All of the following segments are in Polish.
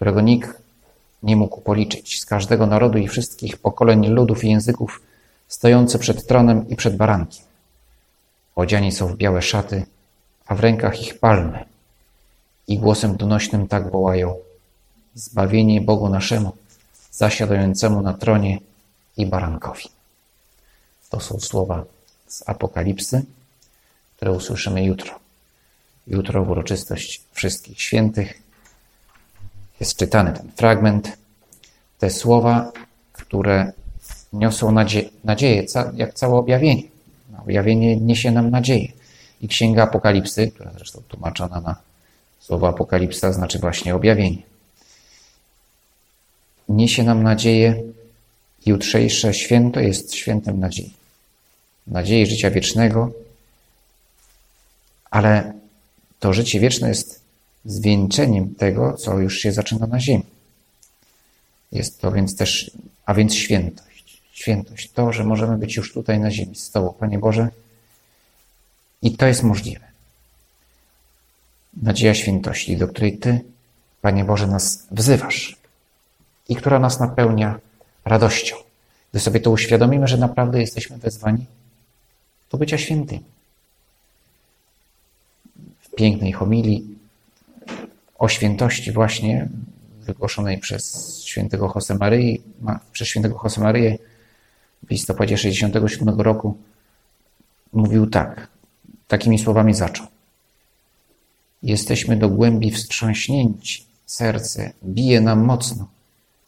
którego nikt nie mógł policzyć, z każdego narodu i wszystkich pokoleń ludów i języków, stojący przed tronem i przed barankiem. Odziani są w białe szaty, a w rękach ich palmy. I głosem donośnym tak wołają: Zbawienie Bogu naszemu, zasiadającemu na tronie i barankowi. To są słowa z Apokalipsy, które usłyszymy jutro. Jutro uroczystość wszystkich świętych jest czytany ten fragment. Te słowa, które niosą nadzie nadzieję, jak całe objawienie. Objawienie niesie nam nadzieję. I Księga Apokalipsy, która zresztą tłumaczona na słowo Apokalipsa, znaczy właśnie objawienie. Niesie nam nadzieję. Jutrzejsze święto jest świętem nadziei. Nadziei życia wiecznego, ale to życie wieczne jest zwieńczeniem tego, co już się zaczyna na ziemi. Jest to więc też, a więc świętość. Świętość, to, że możemy być już tutaj na ziemi z Tobą, Panie Boże. I to jest możliwe. Nadzieja świętości, do której Ty, Panie Boże, nas wzywasz i która nas napełnia radością. Gdy sobie to uświadomimy, że naprawdę jesteśmy wezwani do bycia świętymi. W pięknej homilii o świętości właśnie wygłoszonej przez świętego Josemaryi, przez świętego Josemaryję w listopadzie 67 roku mówił tak, takimi słowami zaczął. Jesteśmy do głębi wstrząśnięci, serce bije nam mocno,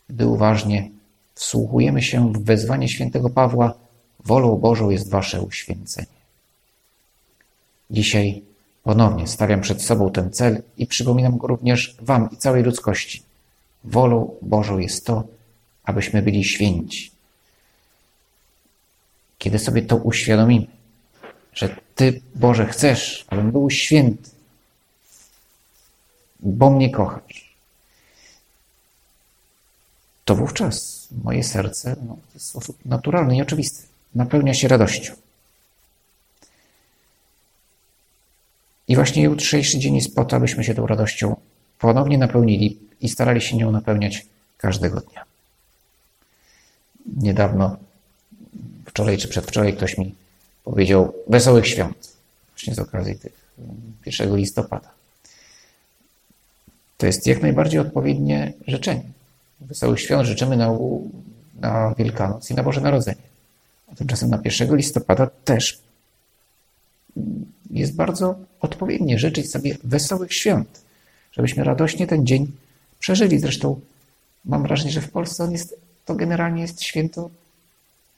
gdy uważnie wsłuchujemy się w wezwanie świętego Pawła, wolą Bożą jest wasze uświęcenie. Dzisiaj Ponownie stawiam przed sobą ten cel i przypominam go również Wam i całej ludzkości. Wolą Bożą jest to, abyśmy byli święci. Kiedy sobie to uświadomimy, że Ty, Boże, chcesz, abym był święty, bo mnie kochasz, to wówczas moje serce no, w sposób naturalny i oczywisty napełnia się radością. I właśnie jutrzejszy dzień jest po to, abyśmy się tą radością ponownie napełnili i starali się nią napełniać każdego dnia. Niedawno, wczoraj czy przedwczoraj, ktoś mi powiedział wesołych świąt, właśnie z okazji tych 1 listopada. To jest jak najbardziej odpowiednie życzenie. Wesołych świąt życzymy na, na Wielkanoc i na Boże Narodzenie. A tymczasem na 1 listopada też jest bardzo odpowiednie życzyć sobie wesołych świąt, żebyśmy radośnie ten dzień przeżyli. Zresztą mam wrażenie, że w Polsce on jest, to generalnie jest święto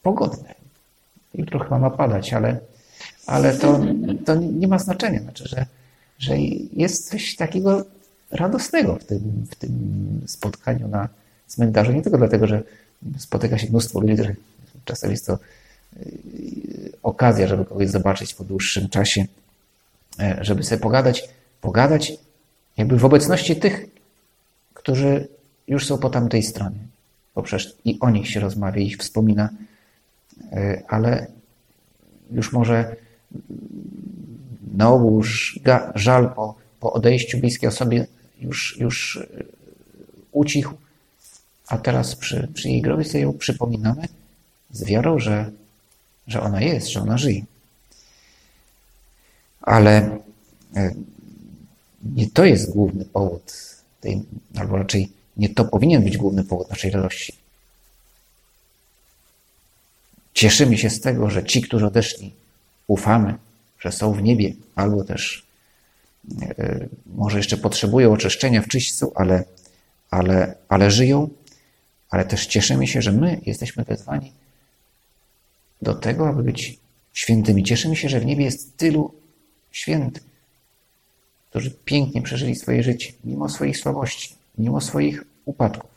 pogodne. Jutro chyba ma padać, ale, ale to, to nie ma znaczenia. Znaczy, że, że jest coś takiego radosnego w tym, w tym spotkaniu na cmentarzu. Nie tylko dlatego, że spotyka się mnóstwo ludzi, że czasem jest to okazja, żeby kogoś zobaczyć po dłuższym czasie, E, żeby sobie pogadać, pogadać jakby w obecności tych, którzy już są po tamtej stronie. Bo przecież i o nich się rozmawia, ich wspomina, e, ale już może na ogół żal po, po odejściu bliskiej osoby już, już e, ucichł, a teraz przy, przy jej grobie sobie ją przypominamy z wiarą, że, że ona jest, że ona żyje ale e, nie to jest główny powód tej, albo raczej nie to powinien być główny powód naszej radości. Cieszymy się z tego, że ci, którzy odeszli, ufamy, że są w niebie, albo też e, może jeszcze potrzebują oczyszczenia w czyśćcu, ale, ale, ale żyją, ale też cieszymy się, że my jesteśmy wezwani do tego, aby być świętymi. Cieszymy się, że w niebie jest tylu świętych, którzy pięknie przeżyli swoje życie, mimo swoich słabości, mimo swoich upadków.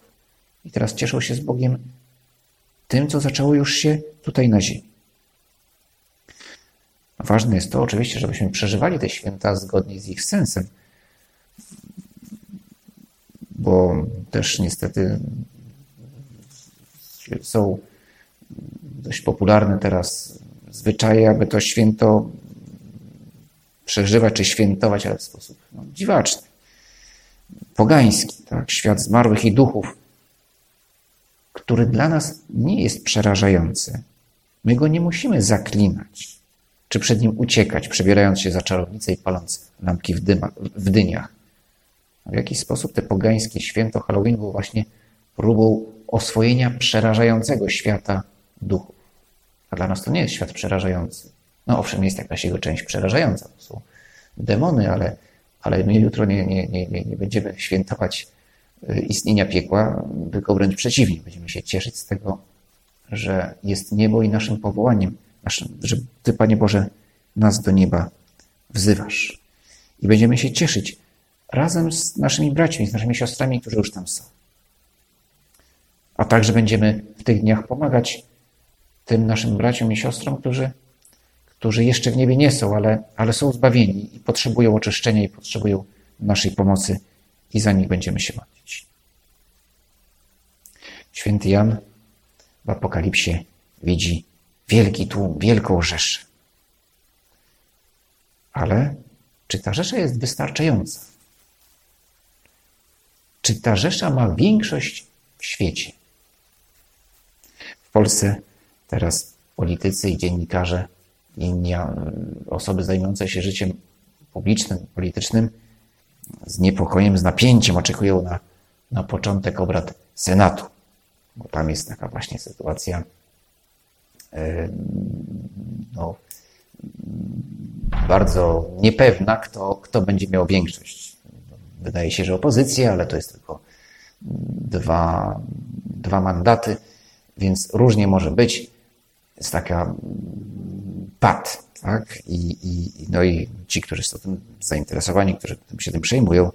I teraz cieszą się z Bogiem tym, co zaczęło już się tutaj na ziemi. Ważne jest to oczywiście, żebyśmy przeżywali te święta zgodnie z ich sensem, bo też niestety są dość popularne teraz zwyczaje, aby to święto przeżywać czy świętować, ale w sposób no, dziwaczny, pogański, tak? świat zmarłych i duchów, który dla nas nie jest przerażający. My go nie musimy zaklinać, czy przed nim uciekać, przebierając się za czarownicę i paląc lampki w, dyma, w dyniach. W jakiś sposób te pogańskie święto Halloween było właśnie próbą oswojenia przerażającego świata duchów. A dla nas to nie jest świat przerażający. No owszem, jest jakaś jego część przerażająca, to są demony, ale, ale my jutro nie, nie, nie, nie będziemy świętować y, istnienia piekła, tylko wręcz przeciwnie. Będziemy się cieszyć z tego, że jest niebo i naszym powołaniem, naszym, że Ty, Panie Boże, nas do nieba wzywasz. I będziemy się cieszyć razem z naszymi braćmi, z naszymi siostrami, którzy już tam są. A także będziemy w tych dniach pomagać tym naszym braciom i siostrom, którzy, którzy jeszcze w niebie nie są, ale, ale są zbawieni i potrzebują oczyszczenia i potrzebują naszej pomocy i za nich będziemy się modlić. Święty Jan w Apokalipsie widzi wielki tłum, wielką rzeszę. Ale czy ta rzesza jest wystarczająca? Czy ta rzesza ma większość w świecie? W Polsce teraz politycy i dziennikarze, i osoby zajmujące się życiem publicznym, politycznym z niepokojem, z napięciem oczekują na, na początek obrad Senatu, bo tam jest taka właśnie sytuacja no, bardzo niepewna, kto, kto będzie miał większość. Wydaje się, że opozycja, ale to jest tylko dwa, dwa mandaty, więc różnie może być. Jest taka pad, tak? I, i, no i ci, którzy są tym zainteresowani, którzy się tym przejmują,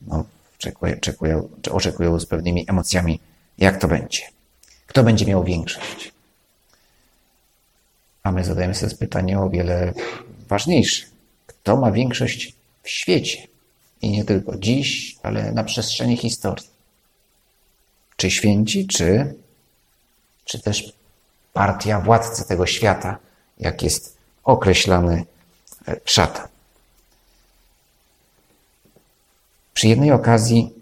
no, oczekują, oczekują, oczekują z pewnymi emocjami, jak to będzie. Kto będzie miał większość? A my zadajemy sobie pytanie o wiele ważniejsze. Kto ma większość w świecie? I nie tylko dziś, ale na przestrzeni historii. Czy święci, czy, czy też partia władcy tego świata, jak jest określany e, szatan. Przy jednej okazji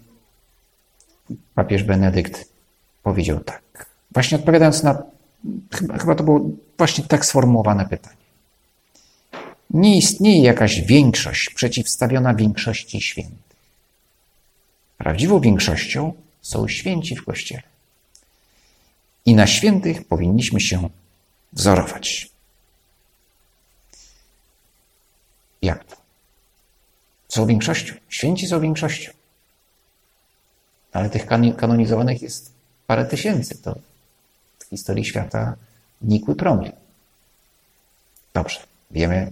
papież Benedykt powiedział tak, właśnie odpowiadając na, chyba, chyba to było właśnie tak sformułowane pytanie. Nie istnieje jakaś większość przeciwstawiona większości świętych. Prawdziwą większością są święci w Kościele. I na świętych powinniśmy się wzorować. Jak to? Są większością. Święci są większością. Ale tych kanonizowanych jest parę tysięcy. To w historii świata nikły promil. Dobrze, wiemy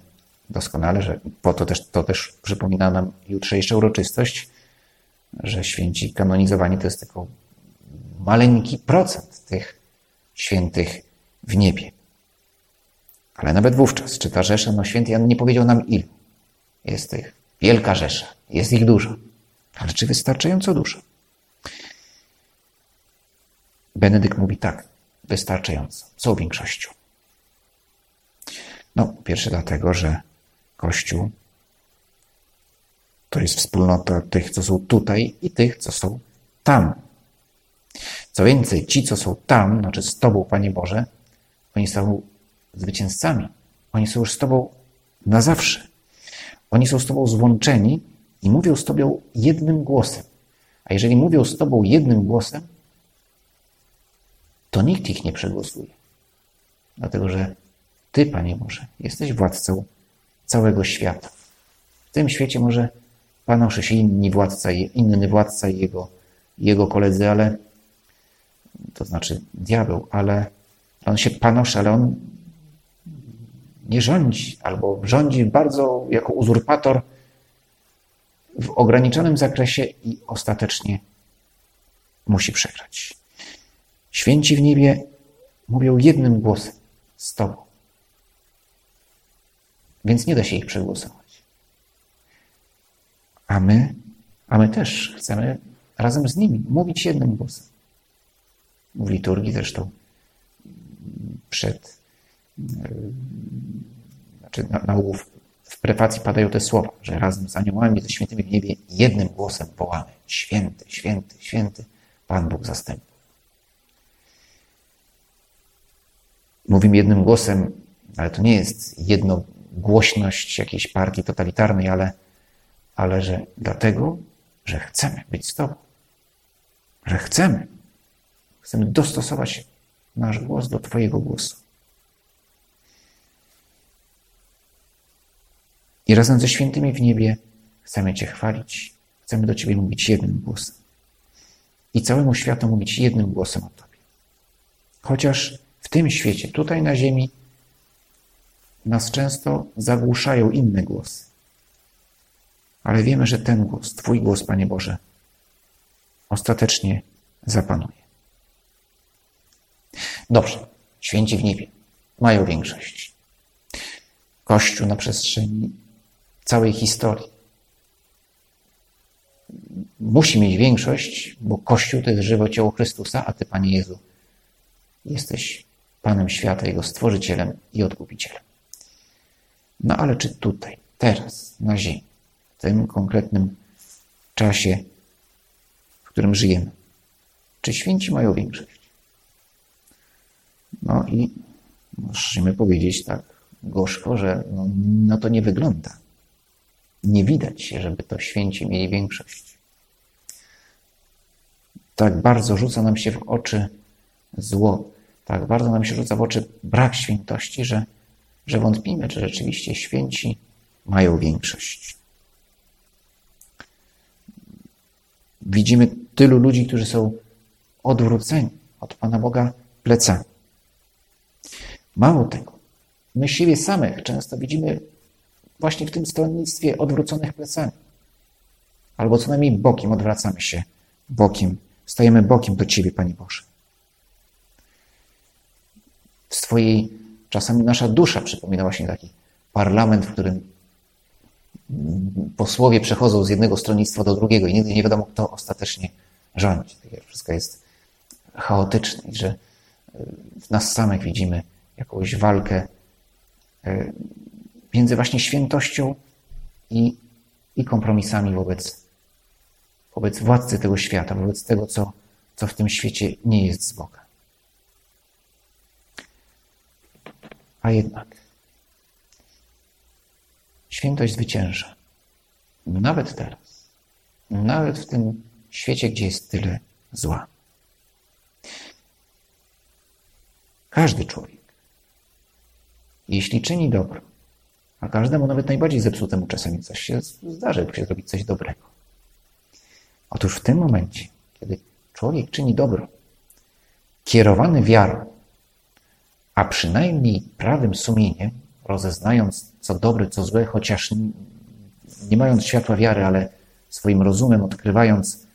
doskonale, że po to też, to też przypomina nam jutrzejsza uroczystość, że święci kanonizowani to jest tylko maleńki procent tych świętych w niebie. Ale nawet wówczas, czy ta rzesza, no święty Jan nie powiedział nam ilu. Jest ich wielka rzesza, jest ich dużo. Ale czy wystarczająco dużo? Benedykt mówi tak, wystarczająco, są większością. No, pierwsze dlatego, że Kościół to jest wspólnota tych, co są tutaj i tych, co są tam. Co więcej, ci, co są tam, znaczy z Tobą, Panie Boże, oni są zwycięzcami. Oni są już z Tobą na zawsze. Oni są z Tobą złączeni i mówią z Tobą jednym głosem. A jeżeli mówią z Tobą jednym głosem, to nikt ich nie przegłosuje. Dlatego, że Ty, Panie Boże, jesteś władcą całego świata. W tym świecie może panoszy się inni władca, inny władca i jego, jego koledzy, ale to znaczy diabeł, ale on się panoszy, ale on nie rządzi, albo rządzi bardzo jako uzurpator w ograniczonym zakresie i ostatecznie musi przegrać. Święci w niebie mówią jednym głosem z Tobą. Więc nie da się ich przegłosować. A my, a my też chcemy razem z nimi mówić jednym głosem. W liturgii zresztą przed, znaczy na, na ogół w, w prefacji padają te słowa, że razem z aniołami, ze świętymi w niebie jednym głosem wołamy święty, święty, święty Pan Bóg zastępów. Mówimy jednym głosem, ale to nie jest jednogłośność jakiejś partii totalitarnej, ale, ale że dlatego, że chcemy być z Tobą. Że chcemy. Chcemy dostosować nasz głos do Twojego głosu. I razem ze świętymi w niebie chcemy Cię chwalić, chcemy do Ciebie mówić jednym głosem. I całemu światu mówić jednym głosem o Tobie. Chociaż w tym świecie, tutaj na Ziemi, nas często zagłuszają inne głosy. Ale wiemy, że ten głos, Twój głos, Panie Boże, ostatecznie zapanuje. Dobrze, święci w niebie mają większość. Kościół na przestrzeni całej historii musi mieć większość, bo Kościół to jest żywe ciało Chrystusa, a Ty, Panie Jezu, jesteś Panem świata, Jego Stworzycielem i Odkupicielem. No ale czy tutaj, teraz, na ziemi, w tym konkretnym czasie, w którym żyjemy, czy święci mają większość? No i musimy powiedzieć tak gorzko, że no, no to nie wygląda. Nie widać żeby to święci mieli większość. Tak bardzo rzuca nam się w oczy zło, tak bardzo nam się rzuca w oczy brak świętości, że, że wątpimy, czy rzeczywiście święci mają większość. Widzimy tylu ludzi, którzy są odwróceni od Pana Boga plecami. Mało tego, my siebie samych często widzimy właśnie w tym stronnictwie odwróconych plecami. Albo co najmniej bokiem odwracamy się, bokiem, stajemy bokiem do Ciebie, Panie Boże. W swojej, czasami nasza dusza przypomina właśnie taki parlament, w którym posłowie przechodzą z jednego stronnictwa do drugiego i nigdy nie wiadomo, kto ostatecznie rządzi. Wszystko jest chaotyczne i że w nas samych widzimy jakąś walkę e, między właśnie świętością i, i kompromisami wobec, wobec władcy tego świata, wobec tego, co, co w tym świecie nie jest z Boga. A jednak świętość zwycięża. Nawet teraz. Nawet w tym świecie, gdzie jest tyle zła. Każdy człowiek, jeśli czyni dobro, a każdemu, nawet najbardziej zepsutemu czasami coś się zdarzy, się zrobić coś dobrego. Otóż w tym momencie, kiedy człowiek czyni dobro, kierowany wiarą, a przynajmniej prawym sumieniem, rozeznając co dobre, co złe, chociaż nie mając światła wiary, ale swoim rozumem odkrywając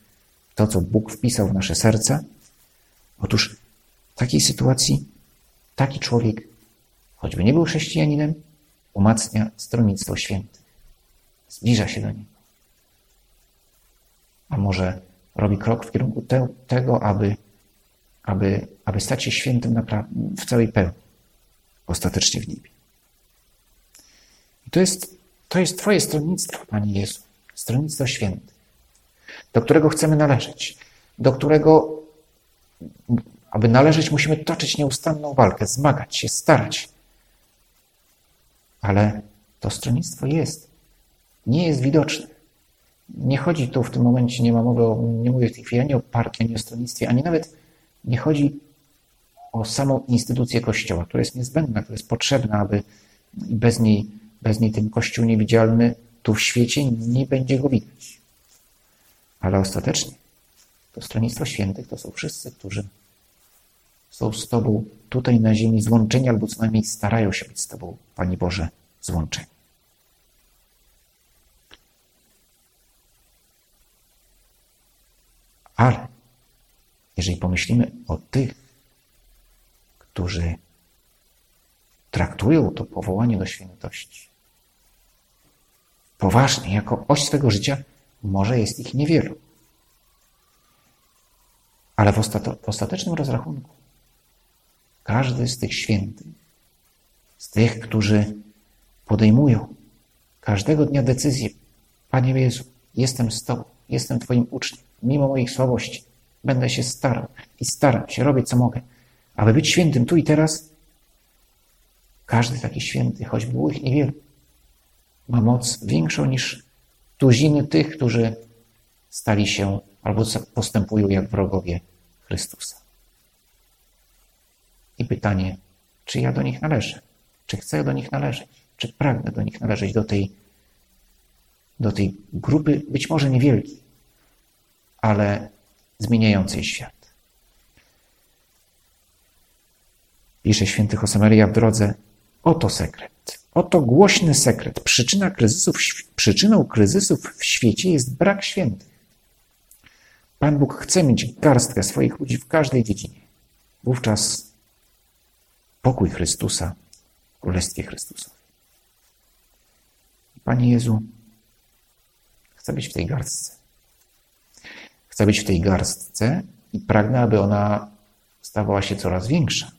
to, co Bóg wpisał w nasze serca, otóż w takiej sytuacji taki człowiek, choćby nie był chrześcijaninem, umacnia stronnictwo świętych. Zbliża się do niego. A może robi krok w kierunku te, tego, aby, aby, aby stać się świętym w całej pełni, ostatecznie w niebie. I to jest, to jest Twoje stronnictwo, Panie Jezu, stronnictwo święte, do którego chcemy należeć, do którego, aby należeć, musimy toczyć nieustanną walkę, zmagać się, starać ale to stronnictwo jest. Nie jest widoczne. Nie chodzi tu w tym momencie, nie ma mowy, nie mówię w tej chwili ani o partii, ani o stronnictwie, ani nawet nie chodzi o samą instytucję Kościoła, która jest niezbędna, która jest potrzebna, aby bez niej, bez niej ten Kościół niewidzialny tu w świecie nie będzie go widać. Ale ostatecznie to stronnictwo świętych to są wszyscy, którzy są z Tobą tutaj na ziemi złączeni, albo co najmniej starają się być z Tobą, Pani Boże, złączeni. Ale jeżeli pomyślimy o tych, którzy traktują to powołanie do świętości poważnie, jako oś swego życia, może jest ich niewielu. Ale w, w ostatecznym rozrachunku każdy z tych świętych, z tych, którzy podejmują każdego dnia decyzję, Panie Jezu, jestem z Tobą, jestem Twoim uczniem, mimo moich słabości, będę się starał i staram się, robić co mogę, aby być świętym tu i teraz. Każdy taki święty, choć było ich niewielu, ma moc większą niż tuziny tych, którzy stali się albo postępują jak wrogowie Chrystusa. I pytanie, czy ja do nich należę? Czy chcę do nich należeć? Czy pragnę do nich należeć, do tej, do tej grupy, być może niewielkiej, ale zmieniającej świat? Pisze święty Josemaria w drodze, oto sekret. Oto głośny sekret. Przyczyna kryzysów, przyczyną kryzysów w świecie jest brak świętych. Pan Bóg chce mieć garstkę swoich ludzi w każdej dziedzinie. Wówczas pokój Chrystusa Królestwie Chrystusowi. Panie Jezu, chcę być w tej garstce. Chcę być w tej garstce i pragnę, aby ona stawała się coraz większa.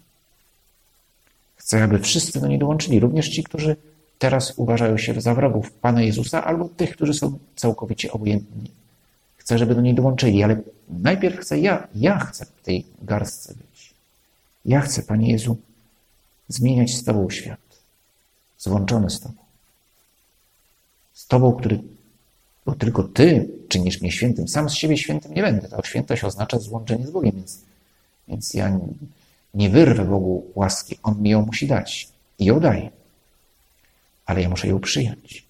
Chcę, aby wszyscy do niej dołączyli, również ci, którzy teraz uważają się za wrogów Pana Jezusa, albo tych, którzy są całkowicie obojętni. Chcę, żeby do niej dołączyli, ale najpierw chcę ja, ja chcę w tej garstce być. Ja chcę, Panie Jezu, zmieniać z Tobą świat, złączony z Tobą. Z Tobą, który, bo tylko Ty czynisz mnie świętym. Sam z siebie świętym nie będę. Ta świętość oznacza złączenie z Bogiem, więc, więc ja nie wyrwę Bogu łaski, On mi ją musi dać i ją daje. Ale ja muszę ją przyjąć.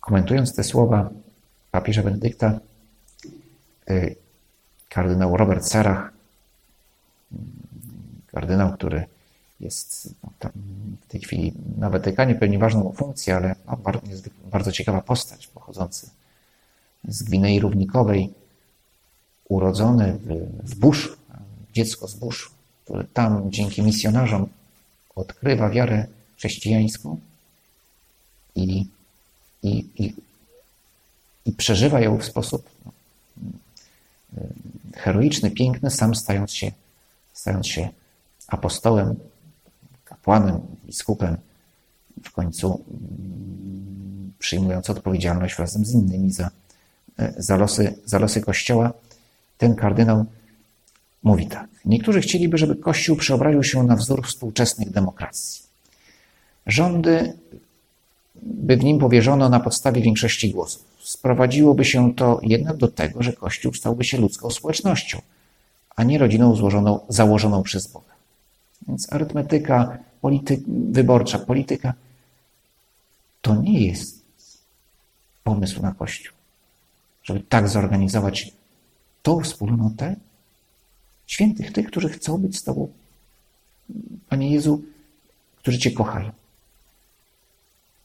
Komentując te słowa papieża Benedykta, y, kardynał Robert Sarach, kardynał, który jest no, w tej chwili na Watykanie pełni ważną funkcję, ale no, jest bardzo ciekawa postać pochodzący z Gwinei Równikowej, urodzony w, w buszu, dziecko z buszu, które tam dzięki misjonarzom odkrywa wiarę chrześcijańską i, i, i, i przeżywa ją w sposób no, heroiczny, piękny, sam stając się, stając się apostołem, kapłanem, biskupem, w końcu mm, przyjmując odpowiedzialność razem z innymi za, za, losy, za losy Kościoła ten kardynał mówi tak. Niektórzy chcieliby, żeby Kościół przeobraził się na wzór współczesnych demokracji. Rządy by w nim powierzono na podstawie większości głosów. Sprowadziłoby się to jednak do tego, że Kościół stałby się ludzką społecznością, a nie rodziną złożoną, założoną przez Boga. Więc arytmetyka polity, wyborcza, polityka to nie jest pomysł na Kościół, żeby tak zorganizować tą wspólnotę świętych, tych, którzy chcą być z Tobą, Panie Jezu, którzy Cię kochają.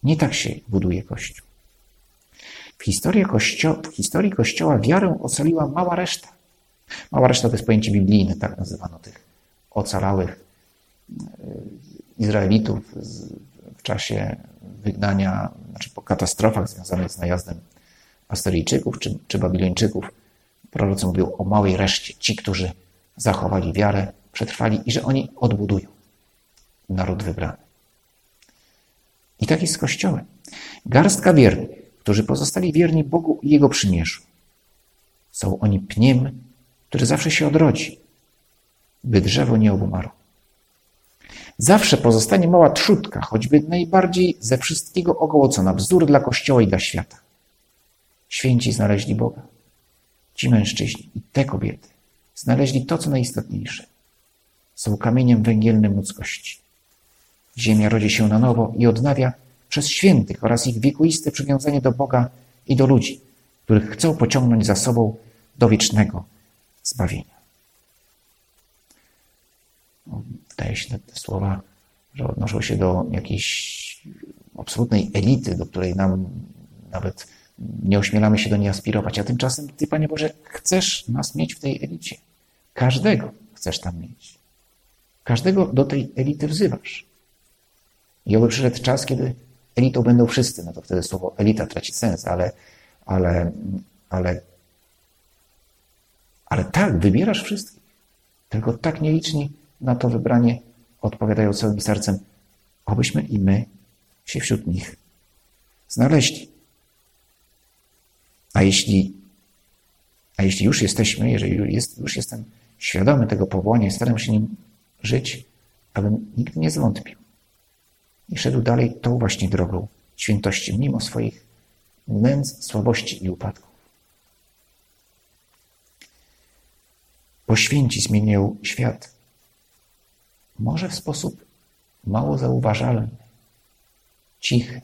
Nie tak się buduje Kościół. W historii, kościo w historii Kościoła wiarę ocaliła mała reszta. Mała reszta to jest pojęcie biblijne, tak nazywano tych ocalałych e, Izraelitów w czasie wygnania, znaczy po katastrofach związanych z najazdem Asyryjczyków czy, czy Babilończyków Prorocy mówią o małej reszcie, ci, którzy zachowali wiarę, przetrwali i że oni odbudują naród wybrany. I tak jest z Kościołem. Garstka wiernych, którzy pozostali wierni Bogu i Jego przymierzu. Są oni pniem, który zawsze się odrodzi, by drzewo nie obumarło. Zawsze pozostanie mała trzutka, choćby najbardziej ze wszystkiego ogołocona, wzór dla Kościoła i dla świata. Święci znaleźli Boga. Ci mężczyźni i te kobiety znaleźli to, co najistotniejsze. Są kamieniem węgielnym ludzkości. Ziemia rodzi się na nowo i odnawia przez świętych oraz ich wiekuiste przywiązanie do Boga i do ludzi, których chcą pociągnąć za sobą do wiecznego zbawienia. No, wydaje się te słowa, że odnoszą się do jakiejś absolutnej elity, do której nam nawet nie ośmielamy się do niej aspirować. A tymczasem Ty, Panie Boże, chcesz nas mieć w tej elicie. Każdego chcesz tam mieć. Każdego do tej elity wzywasz. I oby przyszedł czas, kiedy elitą będą wszyscy. No to wtedy słowo elita traci sens, ale, ale, ale, ale tak, wybierasz wszystkich. Tylko tak nieliczni na to wybranie odpowiadają całym sercem, obyśmy i my się wśród nich znaleźli. A jeśli, a jeśli już jesteśmy, jeżeli jest, już jestem świadomy tego powołania i staram się nim żyć, abym nigdy nie zwątpił i szedł dalej tą właśnie drogą świętości, mimo swoich nędz, słabości i upadków. Bo święci zmieniają świat. Może w sposób mało zauważalny, cichy.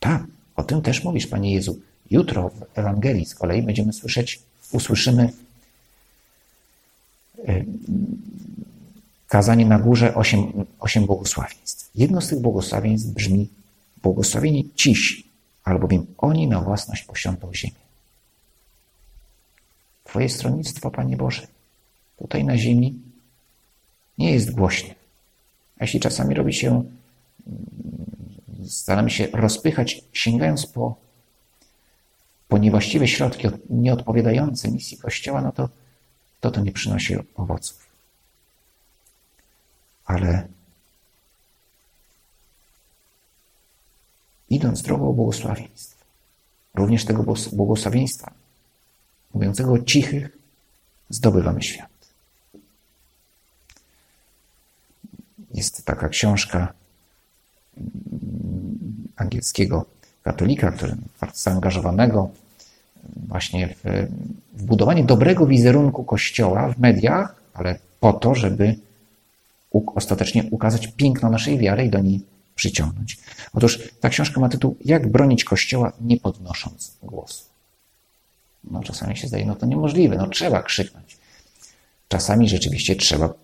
Tak, o tym też mówisz, Panie Jezu. Jutro w Ewangelii z kolei będziemy słyszeć, usłyszymy kazanie na górze osiem, osiem błogosławieństw. Jedno z tych błogosławieństw brzmi błogosławieni cisi, albowiem oni na własność posiądą ziemię. Twoje stronnictwo, Panie Boże, tutaj na ziemi nie jest głośne. A jeśli czasami robi się, mm, staramy się rozpychać, sięgając po, po niewłaściwe środki nieodpowiadające misji Kościoła, no to to, to nie przynosi owoców. Ale idąc drogą błogosławieństw, również tego błogosławieństwa, mówiącego o cichych, zdobywamy świat. Jest taka książka mm, angielskiego katolika, który bardzo zaangażowanego właśnie w, w budowanie dobrego wizerunku Kościoła w mediach, ale po to, żeby ostatecznie ukazać piękno naszej wiary i do niej przyciągnąć. Otóż ta książka ma tytuł Jak bronić Kościoła, nie podnosząc głosu. No czasami się zdaje, no to niemożliwe, no trzeba krzyknąć. Czasami rzeczywiście trzeba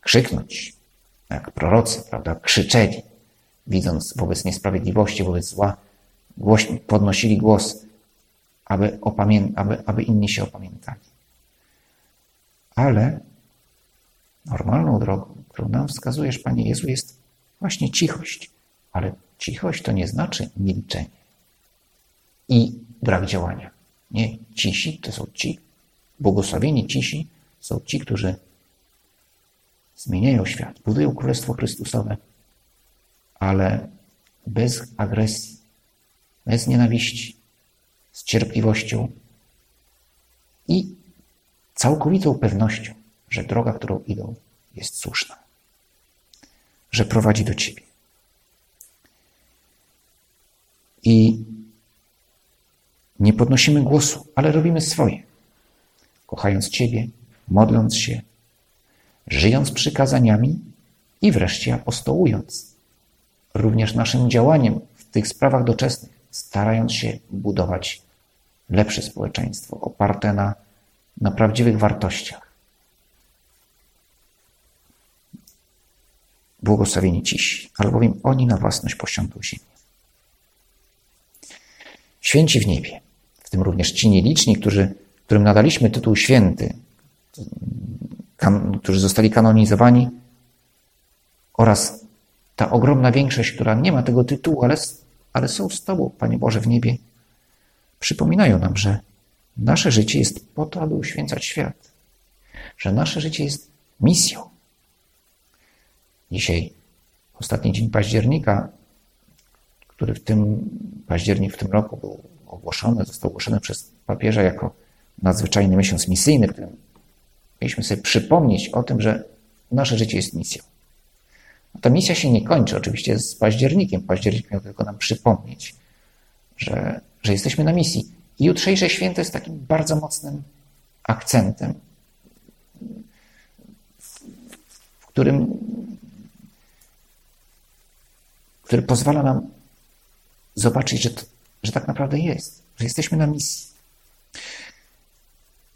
krzyknąć, jak prorocy, prawda, krzyczeli, widząc wobec niesprawiedliwości, wobec zła, głośno podnosili głos, aby, opamię- aby, aby inni się opamiętali. Ale normalną drogą, którą nam wskazujesz, Panie Jezu, jest właśnie cichość. Ale cichość to nie znaczy milczenie i brak działania. Nie, cisi to są ci, błogosławieni cisi są ci, którzy zmieniają świat, budują Królestwo Chrystusowe, ale bez agresji, bez nienawiści, z cierpliwością i całkowitą pewnością, że droga, którą idą, jest słuszna, że prowadzi do Ciebie. I nie podnosimy głosu, ale robimy swoje, kochając Ciebie, modląc się, żyjąc przykazaniami i wreszcie apostołując, również naszym działaniem w tych sprawach doczesnych, starając się budować lepsze społeczeństwo oparte na, na prawdziwych wartościach. Błogosławieni cisi, albowiem oni na własność posiądą ziemię. Święci w niebie, w tym również ci nieliczni, którzy, którym nadaliśmy tytuł święty, którzy zostali kanonizowani, oraz ta ogromna większość, która nie ma tego tytułu, ale, ale są z Tobą, Panie Boże, w niebie, przypominają nam, że nasze życie jest po to, aby uświęcać świat, że nasze życie jest misją. Dzisiaj, ostatni dzień października, który w tym październik w tym roku był ogłoszony, został ogłoszony przez papieża jako nadzwyczajny miesiąc misyjny, w którym mieliśmy sobie przypomnieć o tym, że nasze życie jest misją. Ta misja się nie kończy oczywiście z październikiem. Październik miał tylko nam przypomnieć, że, że jesteśmy na misji. I jutrzejsze święto jest takim bardzo mocnym akcentem, w którym, który pozwala nam zobaczyć, że, to, że tak naprawdę jest, że jesteśmy na misji.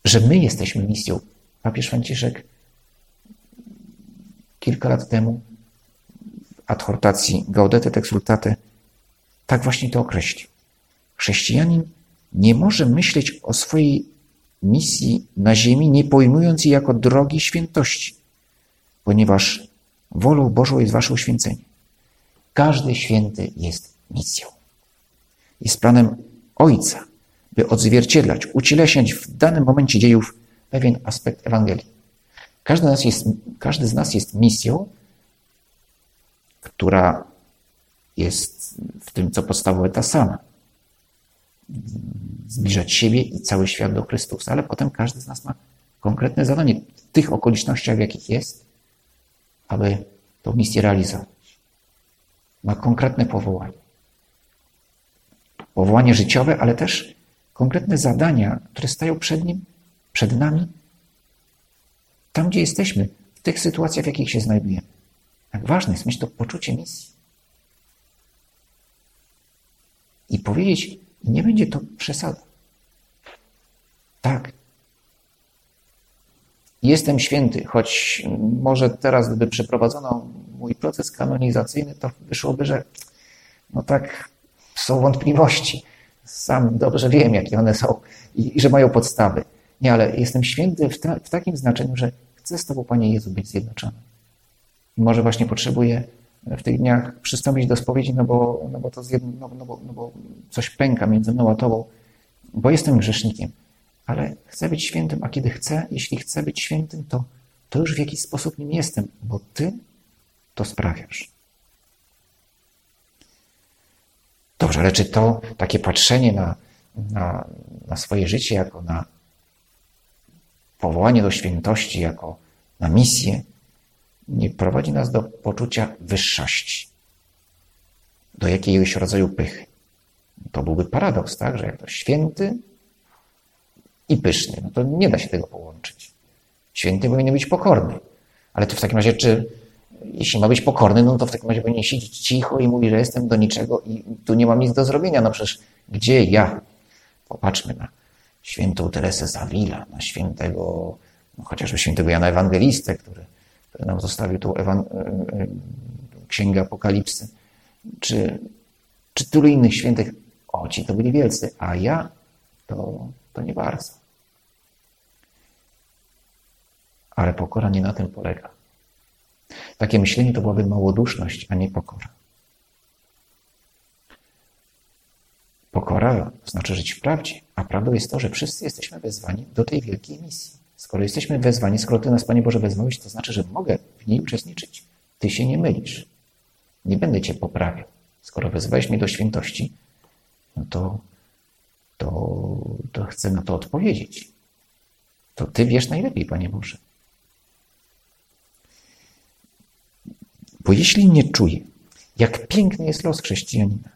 Że my jesteśmy misją. Papież Franciszek kilka lat temu w adhortacji Gaudete et Exultate tak właśnie to określił. Chrześcijanin nie może myśleć o swojej misji na ziemi, nie pojmując jej jako drogi świętości, ponieważ wolą Bożą jest wasze uświęcenie. Każdy święty jest misją. Jest planem Ojca, by odzwierciedlać, ucieleśniać w danym momencie dziejów pewien aspekt Ewangelii. Każdy z nas jest, każdy z nas jest misją, która jest w tym, co podstawowe, ta sama. Zbliżać siebie i cały świat do Chrystusa, ale potem każdy z nas ma konkretne zadanie w tych okolicznościach, w jakich jest, aby tą misję realizować. Ma konkretne powołanie. Powołanie życiowe, ale też konkretne zadania, które stają przed nim, przed nami, tam gdzie jesteśmy, w tych sytuacjach, w jakich się znajdujemy. Jak ważne jest mieć to poczucie misji. I powiedzieć, nie będzie to przesada. Tak. Jestem święty, choć może teraz, gdyby przeprowadzono mój proces kanonizacyjny, to wyszłoby, że no tak, są wątpliwości. Sam dobrze wiem, jakie one są i, i że mają podstawy. Nie, ale jestem święty w, ta, w takim znaczeniu, że chcę z Tobą, Panie Jezu, być zjednoczony. I może właśnie potrzebuję w tych dniach przystąpić do spowiedzi, no bo, no bo, to zjedno, no, no, bo, no bo coś pęka między mną a Tobą, bo jestem grzesznikiem. Ale chcę być świętym, a kiedy chcę, jeśli chcę być świętym, to, to już w jakiś sposób nim jestem, bo Ty to sprawiasz. Dobrze, ale czy to takie patrzenie na, na, na swoje życie jako na powołanie do świętości, jako na misję, nie prowadzi nas do poczucia wyższości, do jakiegoś rodzaju pychy. To byłby paradoks, tak, że jak to święty i pyszny, no to nie da się tego połączyć. Święty powinien być pokorny, ale to w takim razie, czy jeśli ma być pokorny, no to w takim razie powinien siedzieć cicho i mówi, że jestem do niczego i tu nie mam nic do zrobienia. No przecież gdzie ja? Popatrzmy na świętą Teresę Zawila, na świętego, no chociażby świętego Jana Ewangelistę, który, który nam zostawił tą ewan- e, e, księgę Apokalipsy, czy, czy tylu innych świętych. O, ci to byli wielcy, a ja to, to nie bardzo. Ale pokora nie na tym polega. Takie myślenie to byłaby małoduszność, a nie pokora. Pokora znaczy żyć w prawdzie, a prawdą jest to, że wszyscy jesteśmy wezwani do tej wielkiej misji. Skoro jesteśmy wezwani, skoro Ty nas, Panie Boże, wezwałeś, to znaczy, że mogę w niej uczestniczyć. Ty się nie mylisz. Nie będę Cię poprawiał. Skoro wezwałeś mnie do świętości, no to, to, to chcę na to odpowiedzieć. To Ty wiesz najlepiej, Panie Boże. Bo jeśli nie czuję, jak piękny jest los chrześcijanina,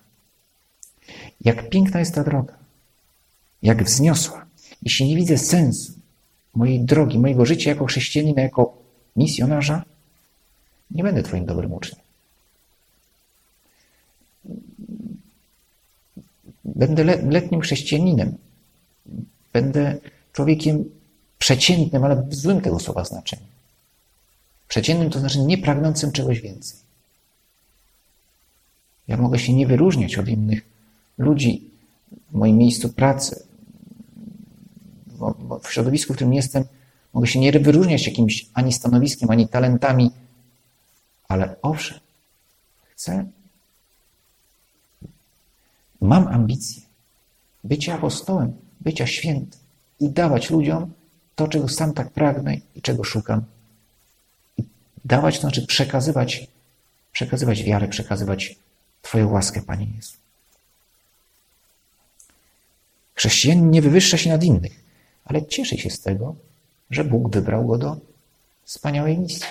jak piękna jest ta droga, jak wzniosła, jeśli nie widzę sensu mojej drogi, mojego życia jako chrześcijanina, jako misjonarza, nie będę Twoim dobrym uczniem. Będę letnim chrześcijaninem. Będę człowiekiem przeciętnym, ale w złym tego słowa znaczeniu. Przeciętnym to znaczy nie pragnącym czegoś więcej. Ja mogę się nie wyróżniać od innych ludzi w moim miejscu pracy, w środowisku, w którym jestem, mogę się nie wyróżniać jakimś ani stanowiskiem, ani talentami, ale owszem, chcę, mam ambicje bycia apostołem, bycia świętym i dawać ludziom to, czego sam tak pragnę i czego szukam Dawać to znaczy przekazywać, przekazywać wiarę, przekazywać Twoją łaskę, Panie Jezu. Chrześcijanin nie wywyższa się nad innych, ale cieszy się z tego, że Bóg wybrał go do wspaniałej misji,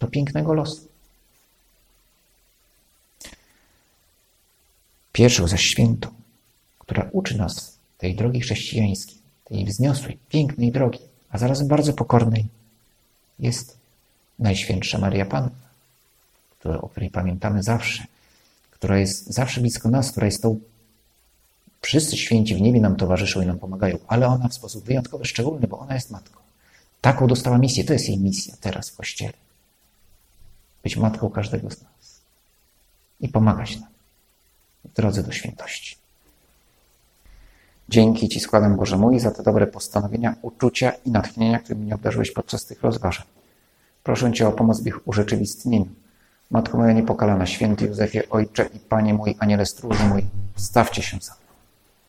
do pięknego losu. Pierwszą zaś świętą, która uczy nas tej drogi chrześcijańskiej, tej wzniosłej, pięknej drogi, a zarazem bardzo pokornej, jest Najświętsza Maria Panna, o której pamiętamy zawsze, która jest zawsze blisko nas, która jest tą Wszyscy święci w niebie nam towarzyszą i nam pomagają, ale ona w sposób wyjątkowy, szczególny, bo ona jest matką. Taką dostała misję, to jest jej misja teraz w Kościele. Być matką każdego z nas i pomagać nam. w drodze do świętości. Dzięki Ci składam, Boże mój, za te dobre postanowienia, uczucia i natchnienia, którymi mnie obdarzyłeś podczas tych rozważań. Proszę Cię o pomoc w ich urzeczywistnieniu. Matko moja niepokalana, święty Józefie, Ojcze i Panie mój, Aniele stróży mój, stawcie się za